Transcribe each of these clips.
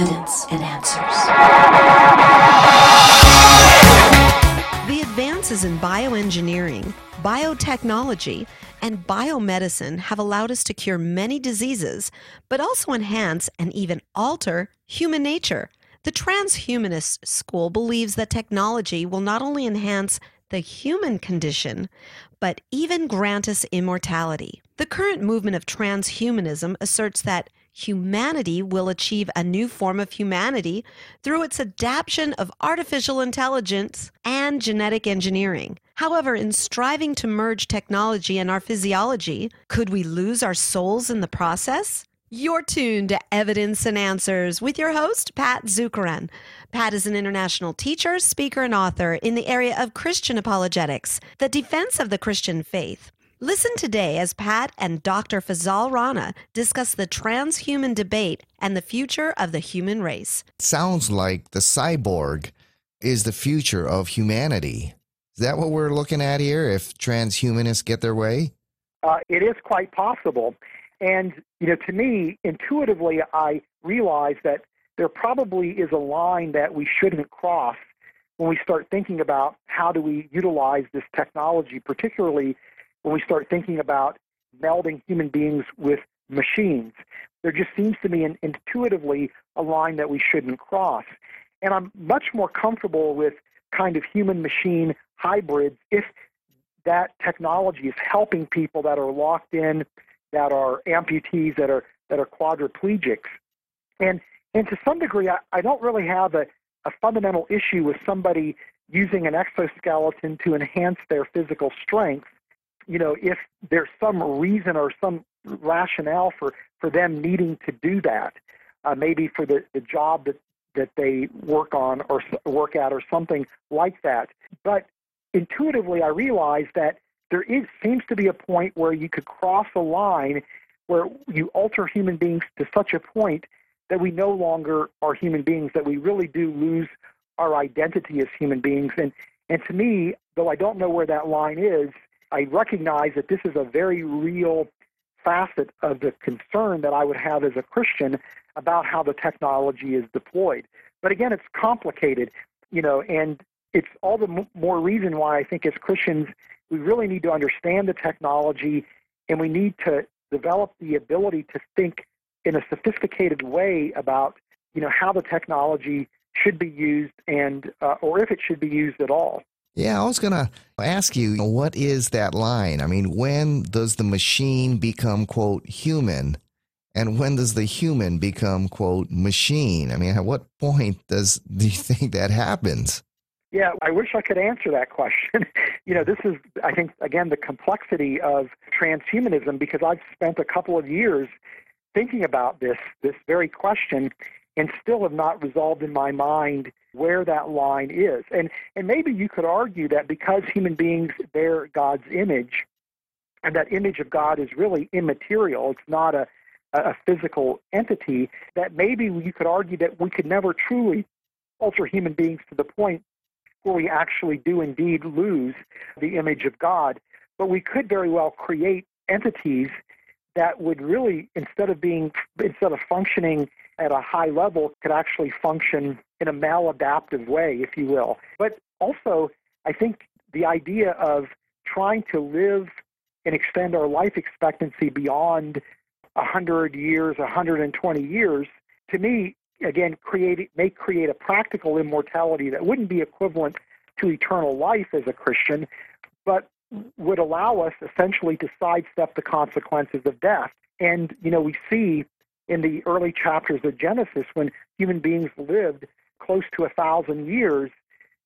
evidence and answers. The advances in bioengineering, biotechnology, and biomedicine have allowed us to cure many diseases, but also enhance and even alter human nature. The transhumanist school believes that technology will not only enhance the human condition, but even grant us immortality. The current movement of transhumanism asserts that humanity will achieve a new form of humanity through its adaptation of artificial intelligence and genetic engineering. However, in striving to merge technology and our physiology, could we lose our souls in the process? You're tuned to Evidence and Answers with your host, Pat Zukeran. Pat is an international teacher, speaker, and author in the area of Christian apologetics, the defense of the Christian faith. Listen today as Pat and Dr. Fazale Rana discuss the transhuman debate and the future of the human race. Sounds like the cyborg is the future of humanity. Is that what we're looking at here if transhumanists get their way? Uh, it is quite possible. And, you know, to me, intuitively, I realize that there probably is a line that we shouldn't cross when we start thinking about how do we utilize this technology, particularly when we start thinking about melding human beings with machines. There just seems to me intuitively a line that we shouldn't cross. And I'm much more comfortable with kind of human machine hybrids if that technology is helping people that are locked in that are amputees, that are that are quadriplegics, and and to some degree, I, I don't really have a, a fundamental issue with somebody using an exoskeleton to enhance their physical strength. You know, if there's some reason or some rationale for for them needing to do that, uh, maybe for the, the job that that they work on or work at or something like that. But intuitively, I realize that there is, seems to be a point where you could cross a line where you alter human beings to such a point that we no longer are human beings, that we really do lose our identity as human beings. And, and to me, though I don't know where that line is, I recognize that this is a very real facet of the concern that I would have as a Christian about how the technology is deployed. But again, it's complicated, you know, and it's all the m- more reason why I think as Christians we really need to understand the technology and we need to develop the ability to think in a sophisticated way about you know how the technology should be used and uh, or if it should be used at all yeah i was going to ask you what is that line? I mean when does the machine become quote human? And when does the human become quote machine? I mean at what point does do you think that happens? Yeah, I wish I could answer that question. you know, this is, I think, again, the complexity of transhumanism because I've spent a couple of years thinking about this, this very question, and still have not resolved in my mind where that line is. And, and maybe you could argue that because human beings bear God's image, and that image of God is really immaterial, it's not a, a physical entity, that maybe you could argue that we could never truly alter human beings to the point where we actually do indeed lose the image of God. But we could very well create entities that would really, instead of being, instead of functioning at a high level, could actually function in a maladaptive way, if you will. But also, I think the idea of trying to live and extend our life expectancy beyond 100 years, 120 years, to me, again create may create a practical immortality that wouldn't be equivalent to eternal life as a Christian, but would allow us essentially to sidestep the consequences of death. And you know, we see in the early chapters of Genesis when human beings lived close to a thousand years,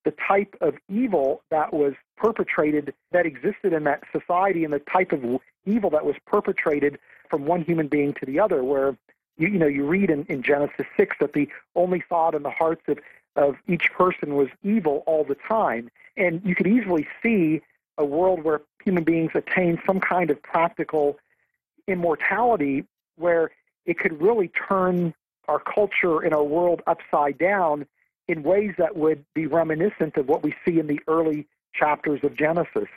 the type of evil that was perpetrated that existed in that society and the type of evil that was perpetrated from one human being to the other, where you, you know, you read in, in Genesis 6 that the only thought in the hearts of, of each person was evil all the time. And you could easily see a world where human beings attain some kind of practical immortality where it could really turn our culture and our world upside down in ways that would be reminiscent of what we see in the early chapters of Genesis.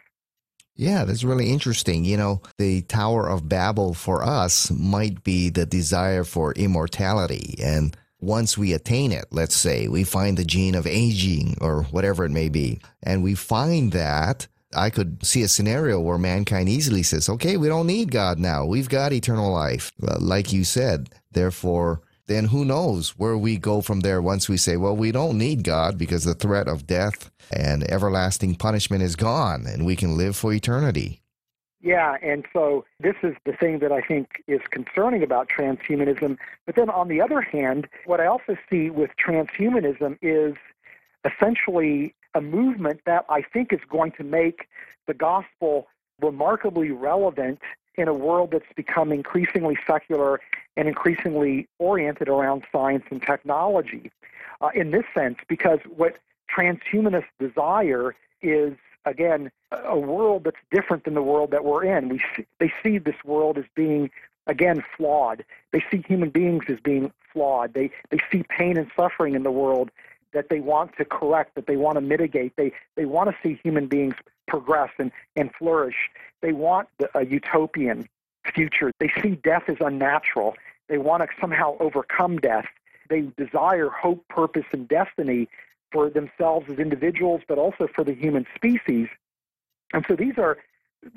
Yeah, that's really interesting. You know, the Tower of Babel for us might be the desire for immortality. And once we attain it, let's say we find the gene of aging or whatever it may be, and we find that, I could see a scenario where mankind easily says, okay, we don't need God now. We've got eternal life. Uh, like you said, therefore, then who knows where we go from there once we say, well, we don't need God because the threat of death and everlasting punishment is gone and we can live for eternity. Yeah, and so this is the thing that I think is concerning about transhumanism. But then on the other hand, what I also see with transhumanism is essentially a movement that I think is going to make the gospel remarkably relevant in a world that's become increasingly secular and increasingly oriented around science and technology. Uh, in this sense, because what transhumanists desire is again, a world that's different than the world that we're in. We see, they see this world as being, again, flawed. They see human beings as being flawed. They, they see pain and suffering in the world that they want to correct, that they want to mitigate. They, they want to see human beings progress and, and flourish. They want a utopian future. They see death as unnatural. They want to somehow overcome death. They desire hope, purpose, and destiny for themselves as individuals, but also for the human species. And so these are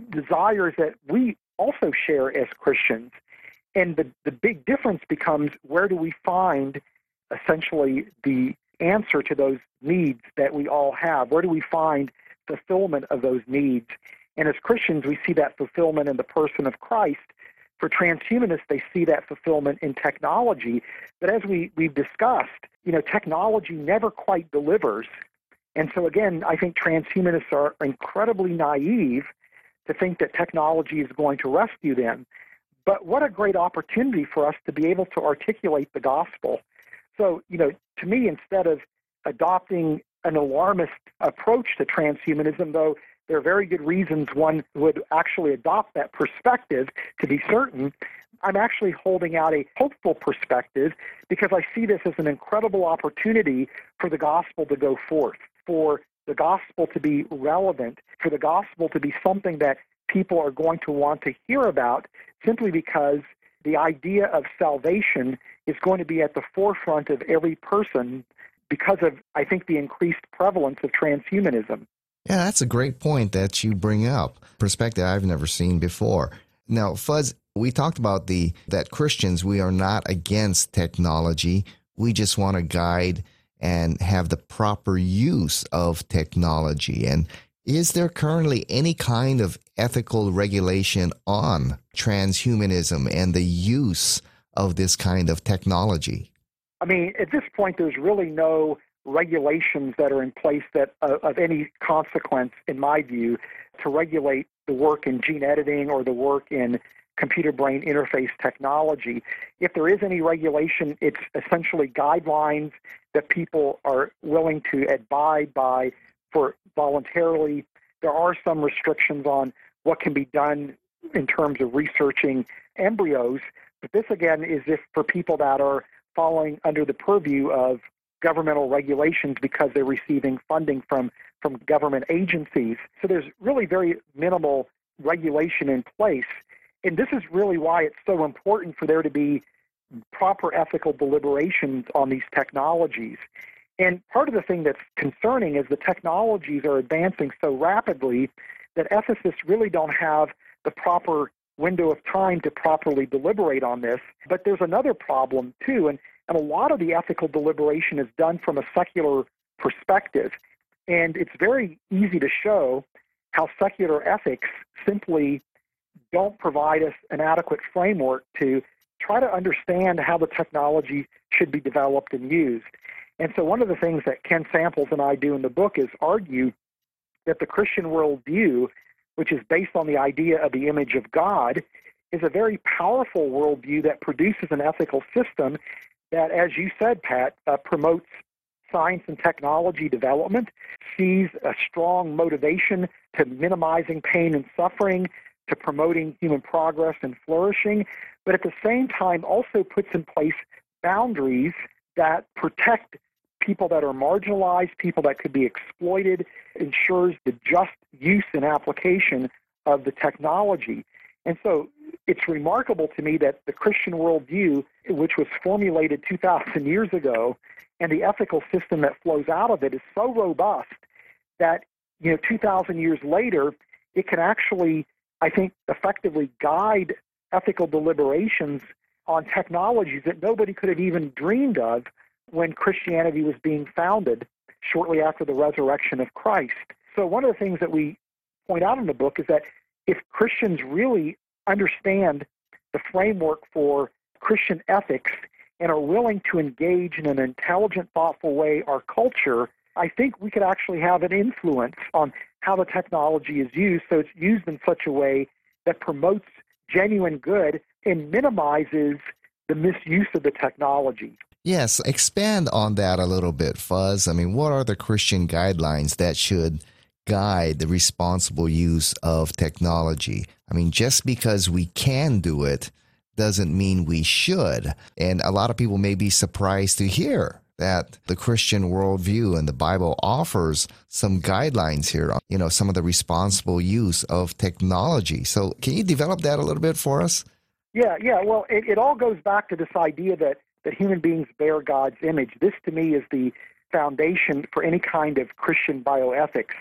desires that we also share as Christians. And the, the big difference becomes where do we find essentially the answer to those needs that we all have? Where do we find fulfillment of those needs? And as Christians, we see that fulfillment in the person of Christ. For transhumanists, they see that fulfillment in technology. But as we, we've discussed, you know, technology never quite delivers. And so, again, I think transhumanists are incredibly naive to think that technology is going to rescue them. But what a great opportunity for us to be able to articulate the gospel. So, you know, to me, instead of adopting an alarmist approach to transhumanism, though there are very good reasons one would actually adopt that perspective to be certain. I'm actually holding out a hopeful perspective because I see this as an incredible opportunity for the gospel to go forth, for the gospel to be relevant, for the gospel to be something that people are going to want to hear about simply because the idea of salvation is going to be at the forefront of every person because of, I think, the increased prevalence of transhumanism. Yeah, that's a great point that you bring up. Perspective I've never seen before. Now, Fuzz, we talked about the that Christians we are not against technology. We just want to guide and have the proper use of technology. And is there currently any kind of ethical regulation on transhumanism and the use of this kind of technology? I mean, at this point, there's really no regulations that are in place that uh, of any consequence, in my view, to regulate the work in gene editing or the work in computer brain interface technology. If there is any regulation, it's essentially guidelines that people are willing to abide by for voluntarily. There are some restrictions on what can be done in terms of researching embryos, but this again is if for people that are falling under the purview of governmental regulations because they're receiving funding from, from government agencies. So there's really very minimal regulation in place. And this is really why it's so important for there to be proper ethical deliberations on these technologies. And part of the thing that's concerning is the technologies are advancing so rapidly that ethicists really don't have the proper window of time to properly deliberate on this. But there's another problem, too, and and a lot of the ethical deliberation is done from a secular perspective. And it's very easy to show how secular ethics simply don't provide us an adequate framework to try to understand how the technology should be developed and used. And so, one of the things that Ken Samples and I do in the book is argue that the Christian worldview, which is based on the idea of the image of God, is a very powerful worldview that produces an ethical system that, as you said, Pat, uh, promotes science and technology development, sees a strong motivation to minimizing pain and suffering, to promoting human progress and flourishing, but at the same time also puts in place boundaries that protect people that are marginalized, people that could be exploited, ensures the just use and application of the technology. And so it's remarkable to me that the Christian worldview, which was formulated 2,000 years ago, and the ethical system that flows out of it is so robust that you know 2,000 years later, it can actually, I think, effectively guide ethical deliberations on technologies that nobody could have even dreamed of when Christianity was being founded shortly after the resurrection of Christ. So one of the things that we point out in the book is that if Christians really understand the framework for Christian ethics and are willing to engage in an intelligent, thoughtful way our culture, I think we could actually have an influence on how the technology is used so it's used in such a way that promotes genuine good and minimizes the misuse of the technology. Yes, expand on that a little bit, Fuzz. I mean, what are the Christian guidelines that should guide the responsible use of technology? I mean, just because we can do it doesn't mean we should. And a lot of people may be surprised to hear that the Christian worldview and the Bible offers some guidelines here on, you know, some of the responsible use of technology. So can you develop that a little bit for us? Yeah, yeah. Well, it, it all goes back to this idea that, that human beings bear God's image. This to me is the foundation for any kind of Christian bioethics.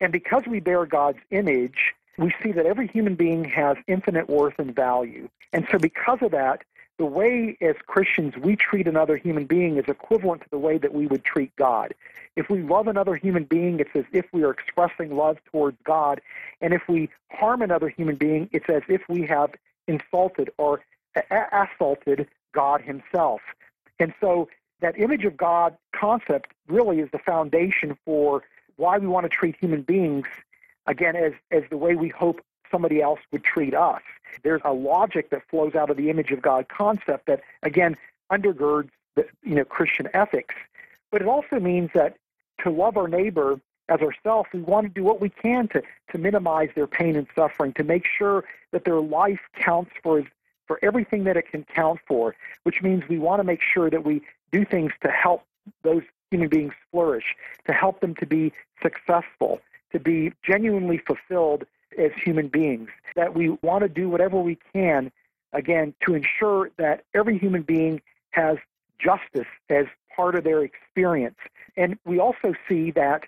And because we bear God's image, we see that every human being has infinite worth and value. And so, because of that, the way as Christians we treat another human being is equivalent to the way that we would treat God. If we love another human being, it's as if we are expressing love towards God. And if we harm another human being, it's as if we have insulted or assaulted God Himself. And so, that image of God concept really is the foundation for why we want to treat human beings again as as the way we hope somebody else would treat us. There's a logic that flows out of the image of God concept that again undergirds the you know Christian ethics. But it also means that to love our neighbor as ourselves, we want to do what we can to, to minimize their pain and suffering, to make sure that their life counts for for everything that it can count for, which means we want to make sure that we do things to help those human beings flourish, to help them to be successful, to be genuinely fulfilled as human beings, that we want to do whatever we can, again, to ensure that every human being has justice as part of their experience. And we also see that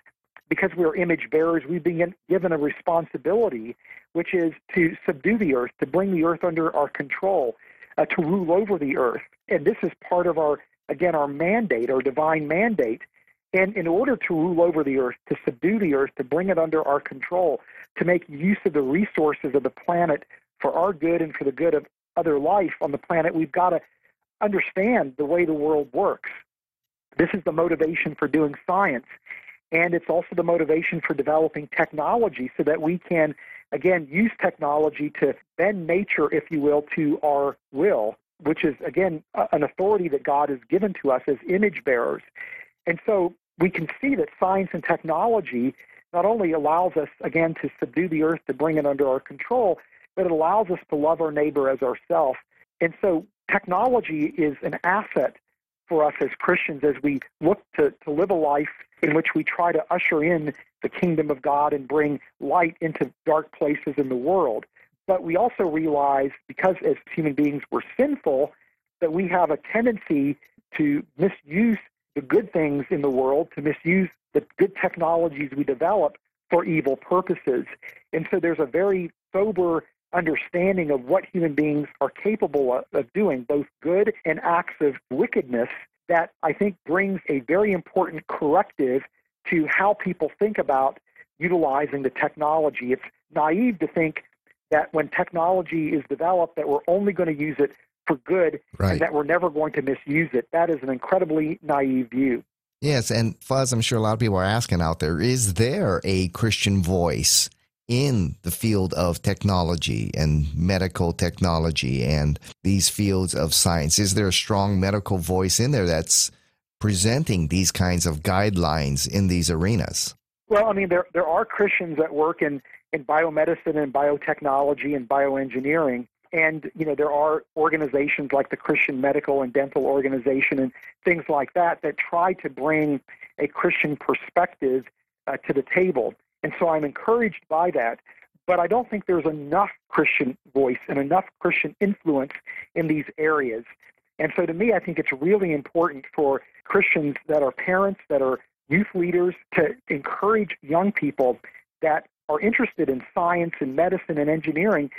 because we're image bearers, we've been given a responsibility, which is to subdue the earth, to bring the earth under our control, uh, to rule over the earth. And this is part of our, again, our mandate, our divine mandate and in order to rule over the earth, to subdue the earth, to bring it under our control, to make use of the resources of the planet for our good and for the good of other life on the planet, we've got to understand the way the world works. This is the motivation for doing science. And it's also the motivation for developing technology so that we can, again, use technology to bend nature, if you will, to our will, which is, again, an authority that God has given to us as image bearers. And so we can see that science and technology not only allows us, again, to subdue the earth, to bring it under our control, but it allows us to love our neighbor as ourselves. And so technology is an asset for us as Christians as we look to, to live a life in which we try to usher in the kingdom of God and bring light into dark places in the world. But we also realize, because as human beings we're sinful, that we have a tendency to misuse the good things in the world, to misuse the good technologies we develop for evil purposes. And so there's a very sober understanding of what human beings are capable of doing, both good and acts of wickedness, that I think brings a very important corrective to how people think about utilizing the technology. It's naive to think that when technology is developed that we're only going to use it for good right. and that we're never going to misuse it. That is an incredibly naive view. Yes, and Fuzz, I'm sure a lot of people are asking out there is there a Christian voice in the field of technology and medical technology and these fields of science? Is there a strong medical voice in there that's presenting these kinds of guidelines in these arenas? Well, I mean, there, there are Christians that work in, in biomedicine and biotechnology and bioengineering and you know there are organizations like the Christian Medical and Dental Organization and things like that that try to bring a Christian perspective uh, to the table. And so I'm encouraged by that. but I don't think there's enough Christian voice and enough Christian influence in these areas. And so to me, I think it's really important for Christians that are parents, that are youth leaders, to encourage young people that are interested in science and medicine and engineering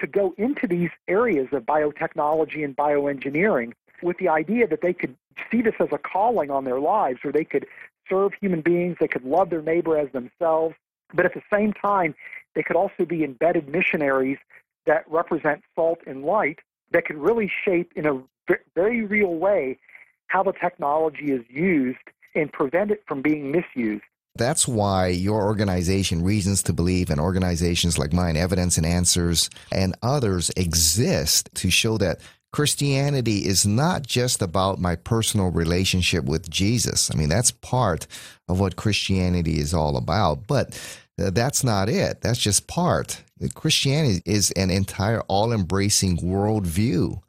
to go into these areas of biotechnology and bioengineering with the idea that they could see this as a calling on their lives where they could serve human beings, they could love their neighbor as themselves, but at the same time, they could also be embedded missionaries that represent salt and light that could really shape in a very real way how the technology is used and prevent it from being misused. That's why your organization, Reasons to Believe, and organizations like mine, Evidence and Answers, and others exist to show that Christianity is not just about my personal relationship with Jesus. I mean, that's part of what Christianity is all about, but that's not it. That's just part. Christianity is an entire all embracing worldview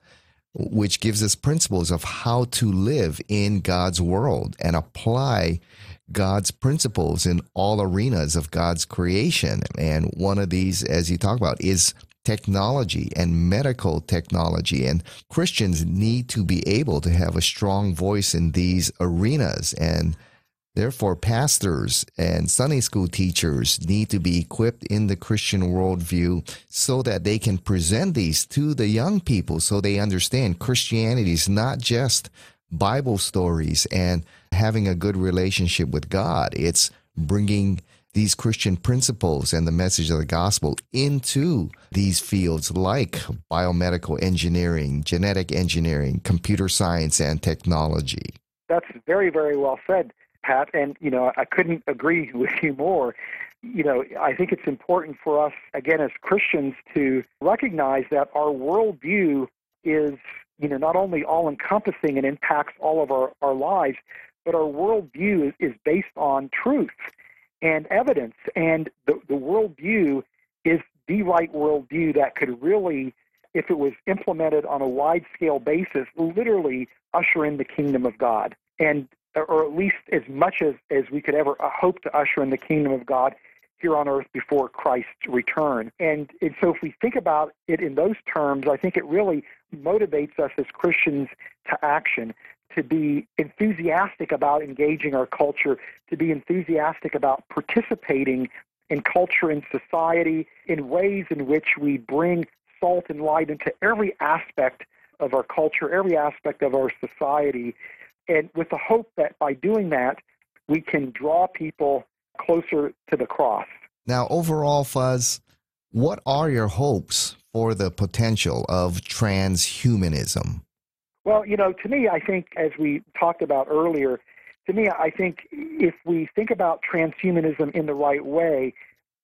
which gives us principles of how to live in God's world and apply God's principles in all arenas of God's creation. And one of these, as you talk about, is technology and medical technology. And Christians need to be able to have a strong voice in these arenas. And Therefore, pastors and Sunday school teachers need to be equipped in the Christian worldview so that they can present these to the young people so they understand Christianity is not just Bible stories and having a good relationship with God. It's bringing these Christian principles and the message of the gospel into these fields like biomedical engineering, genetic engineering, computer science, and technology. That's very, very well said. Pat, and you know I couldn't agree with you more. You know, I think it's important for us, again, as Christians, to recognize that our worldview is, you know, not only all-encompassing and impacts all of our, our lives, but our worldview is, is based on truth and evidence. And the, the worldview is the right worldview that could really, if it was implemented on a wide-scale basis, literally usher in the kingdom of God. And or at least as much as, as we could ever uh, hope to usher in the kingdom of God here on earth before Christ's return. And, and so if we think about it in those terms, I think it really motivates us as Christians to action, to be enthusiastic about engaging our culture, to be enthusiastic about participating in culture and society in ways in which we bring salt and light into every aspect of our culture, every aspect of our society and with the hope that by doing that, we can draw people closer to the cross. Now, overall, Fuzz, what are your hopes for the potential of transhumanism? Well, you know, to me, I think, as we talked about earlier, to me, I think if we think about transhumanism in the right way,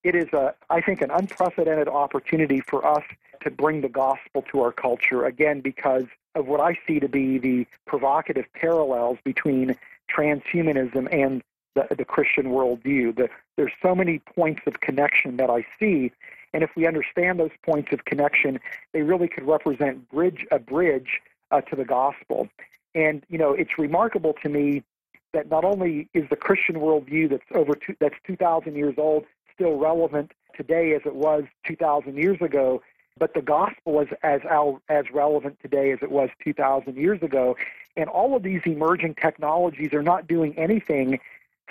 it is a, I think, an unprecedented opportunity for us to bring the gospel to our culture again because of what I see to be the provocative parallels between transhumanism and the, the Christian worldview. The, there's so many points of connection that I see, and if we understand those points of connection, they really could represent bridge a bridge uh, to the gospel. And you know, it's remarkable to me that not only is the Christian worldview that's over two, that's 2,000 years old still relevant today as it was 2,000 years ago, but the gospel is as as relevant today as it was 2,000 years ago. And all of these emerging technologies are not doing anything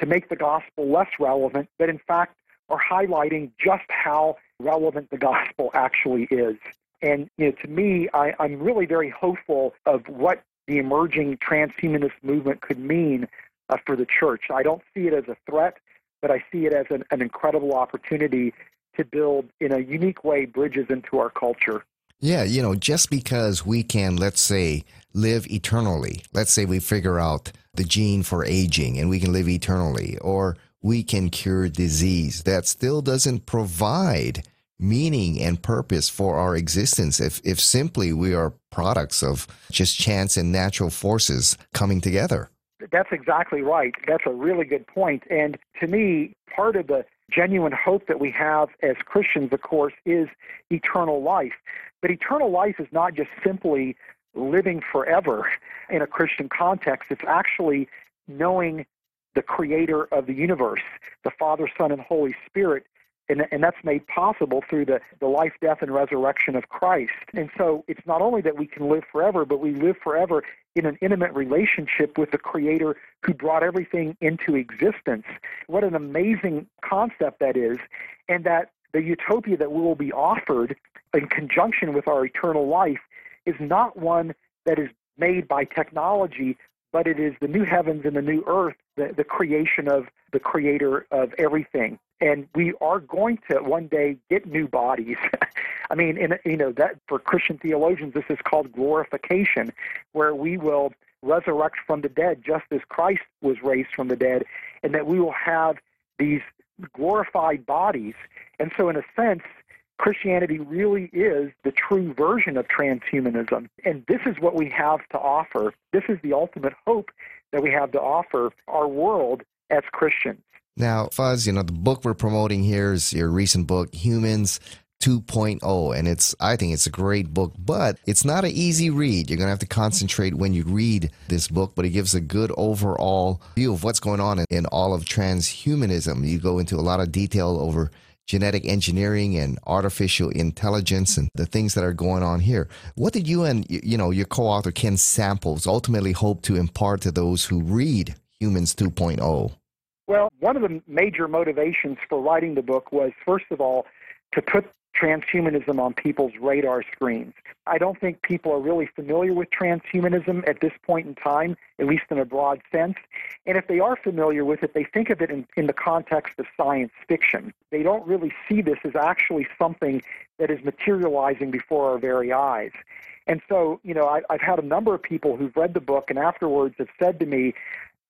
to make the gospel less relevant, but in fact are highlighting just how relevant the gospel actually is. And you know, to me, I, I'm really very hopeful of what the emerging transhumanist movement could mean uh, for the church. I don't see it as a threat, but I see it as an, an incredible opportunity to build in a unique way bridges into our culture. Yeah, you know, just because we can, let's say, live eternally, let's say we figure out the gene for aging and we can live eternally, or we can cure disease, that still doesn't provide meaning and purpose for our existence if, if simply we are products of just chance and natural forces coming together. That's exactly right. That's a really good point. And to me, part of the genuine hope that we have as Christians, of course, is eternal life. But eternal life is not just simply living forever in a Christian context, it's actually knowing the creator of the universe, the Father, Son, and Holy Spirit, And, and that's made possible through the, the life, death, and resurrection of Christ. And so it's not only that we can live forever, but we live forever in an intimate relationship with the Creator who brought everything into existence. What an amazing concept that is. And that the utopia that we will be offered in conjunction with our eternal life is not one that is made by technology, but it is the new heavens and the new earth, the, the creation of the creator of everything. And we are going to one day get new bodies. I mean, in, you know, that for Christian theologians, this is called glorification, where we will resurrect from the dead just as Christ was raised from the dead, and that we will have these glorified bodies. And so, in a sense, Christianity really is the true version of transhumanism. And this is what we have to offer. This is the ultimate hope that we have to offer our world as Christians. Now, Fuzz, you know, the book we're promoting here is your recent book, Humans 2.0 and it's i think it's a great book but it's not an easy read you're going to have to concentrate when you read this book but it gives a good overall view of what's going on in, in all of transhumanism you go into a lot of detail over genetic engineering and artificial intelligence and the things that are going on here. What did you and you know your co-author Ken Samples ultimately hope to impart to those who read Humans 2.0? Well, one of the major motivations for writing the book was first of all to put transhumanism on people's radar screens. I don't think people are really familiar with transhumanism at this point in time, at least in a broad sense. And if they are familiar with it, they think of it in, in the context of science fiction. They don't really see this as actually something that is materializing before our very eyes. And so, you know, I, I've had a number of people who've read the book and afterwards have said to me,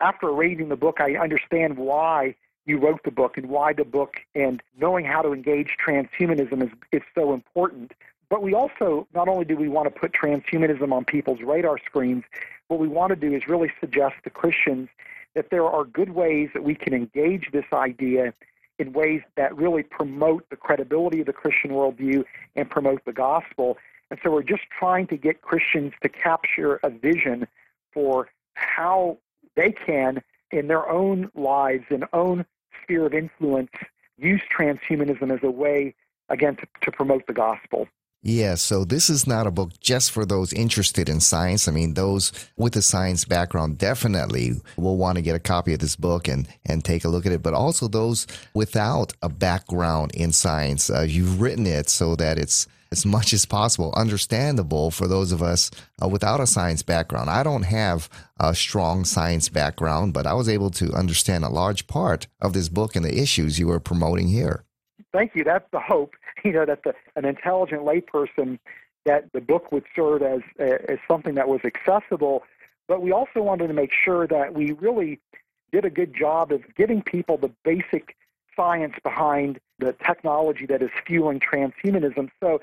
after reading the book, I understand why you wrote the book and why the book and knowing how to engage transhumanism is, is so important. But we also, not only do we want to put transhumanism on people's radar screens, what we want to do is really suggest to Christians that there are good ways that we can engage this idea in ways that really promote the credibility of the Christian worldview and promote the gospel. And so we're just trying to get Christians to capture a vision for how they can, in their own lives and own sphere of influence use transhumanism as a way, again, to, to promote the gospel. Yeah, so this is not a book just for those interested in science. I mean, those with a science background definitely will want to get a copy of this book and, and take a look at it, but also those without a background in science. Uh, you've written it so that it's as much as possible understandable for those of us uh, without a science background. I don't have a strong science background, but I was able to understand a large part of this book and the issues you were promoting here. Thank you. That's the hope, you know, that the, an intelligent layperson that the book would serve as as something that was accessible. But we also wanted to make sure that we really did a good job of giving people the basic science behind the technology that is fueling transhumanism. So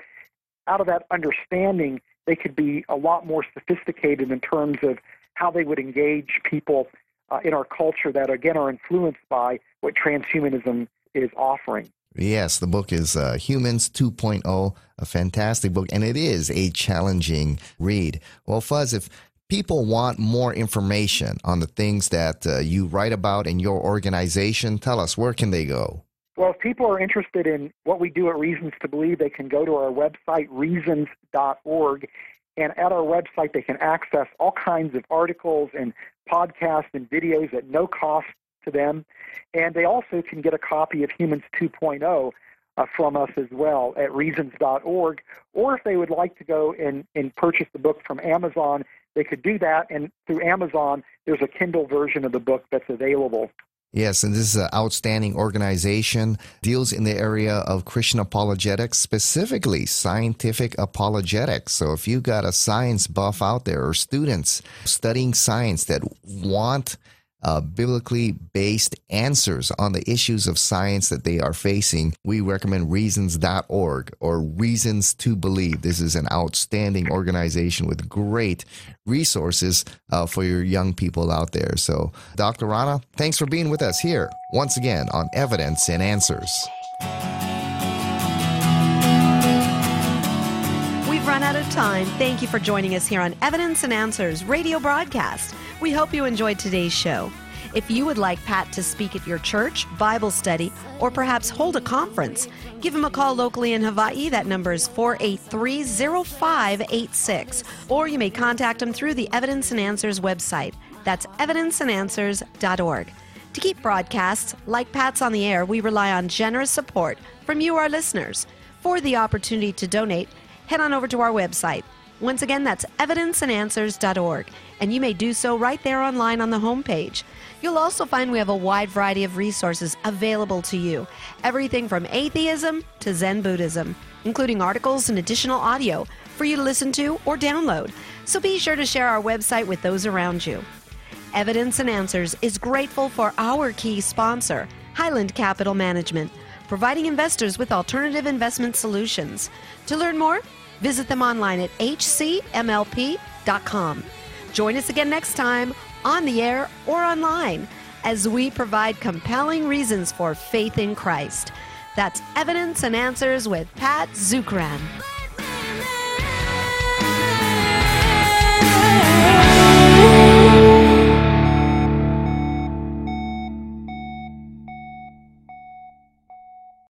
out of that understanding, they could be a lot more sophisticated in terms of how they would engage people uh, in our culture that, again, are influenced by what transhumanism is offering. Yes, the book is uh, Humans 2.0, a fantastic book, and it is a challenging read. Well, Fuz, if people want more information on the things that uh, you write about in your organization, tell us where can they go? Well, if people are interested in what we do at Reasons to Believe, they can go to our website, reasons.org. And at our website, they can access all kinds of articles and podcasts and videos at no cost to them. And they also can get a copy of Humans 2.0 uh, from us as well at reasons.org. Or if they would like to go and, and purchase the book from Amazon, they could do that. And through Amazon, there's a Kindle version of the book that's available. Yes, and this is an outstanding organization, deals in the area of Christian apologetics, specifically scientific apologetics. So if you got a science buff out there or students studying science that want uh, biblically based answers on the issues of science that they are facing, we recommend reasons.org or Reasons to Believe. This is an outstanding organization with great resources uh, for your young people out there. So, Dr. Rana, thanks for being with us here once again on Evidence and Answers. We've run out of time. Thank you for joining us here on Evidence and Answers radio broadcast. We hope you enjoyed today's show. If you would like Pat to speak at your church, Bible study, or perhaps hold a conference, give him a call locally in Hawaii. That number is 483 0586. Or you may contact him through the Evidence and Answers website. That's evidenceandanswers.org. To keep broadcasts like Pat's on the air, we rely on generous support from you, our listeners. For the opportunity to donate, head on over to our website. Once again, that's evidenceandanswers.org, and you may do so right there online on the homepage. You'll also find we have a wide variety of resources available to you everything from atheism to Zen Buddhism, including articles and additional audio for you to listen to or download. So be sure to share our website with those around you. Evidence and Answers is grateful for our key sponsor, Highland Capital Management, providing investors with alternative investment solutions. To learn more, visit them online at hcmlp.com. Join us again next time on the air or online as we provide compelling reasons for faith in Christ. That's Evidence and Answers with Pat Zukeran.